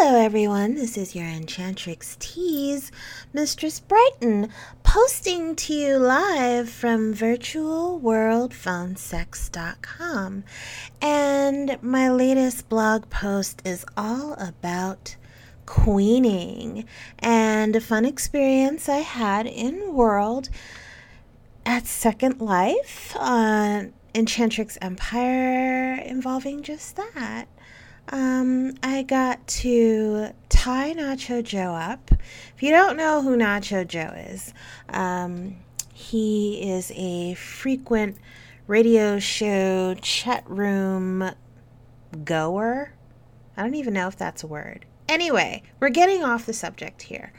Hello, everyone. This is your Enchantrix Tease, Mistress Brighton, posting to you live from virtualworldphonesex.com. And my latest blog post is all about queening and a fun experience I had in World at Second Life on Enchantrix Empire involving just that. Um, I got to tie Nacho Joe up. If you don't know who Nacho Joe is, um, he is a frequent radio show chat room goer. I don't even know if that's a word. Anyway, we're getting off the subject here.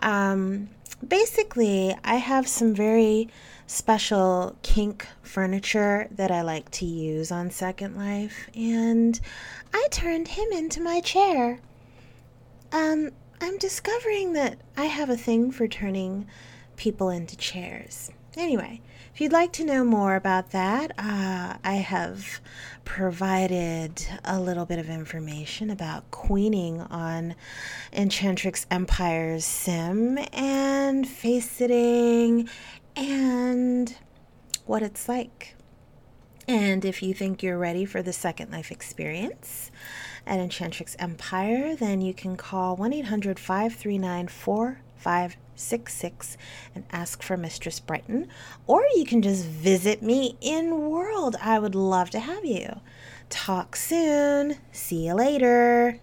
Um, basically, I have some very special kink furniture that I like to use on Second Life, and I turned him into my chair. Um, I'm discovering that I have a thing for turning people into chairs. Anyway, if you'd like to know more about that, uh, I have provided a little bit of information about queening on Enchantrix Empire's sim and face sitting and what it's like. And if you think you're ready for the Second Life experience at Enchantrix Empire, then you can call 1 800 539 4566 and ask for Mistress Brighton. Or you can just visit me in World. I would love to have you. Talk soon. See you later.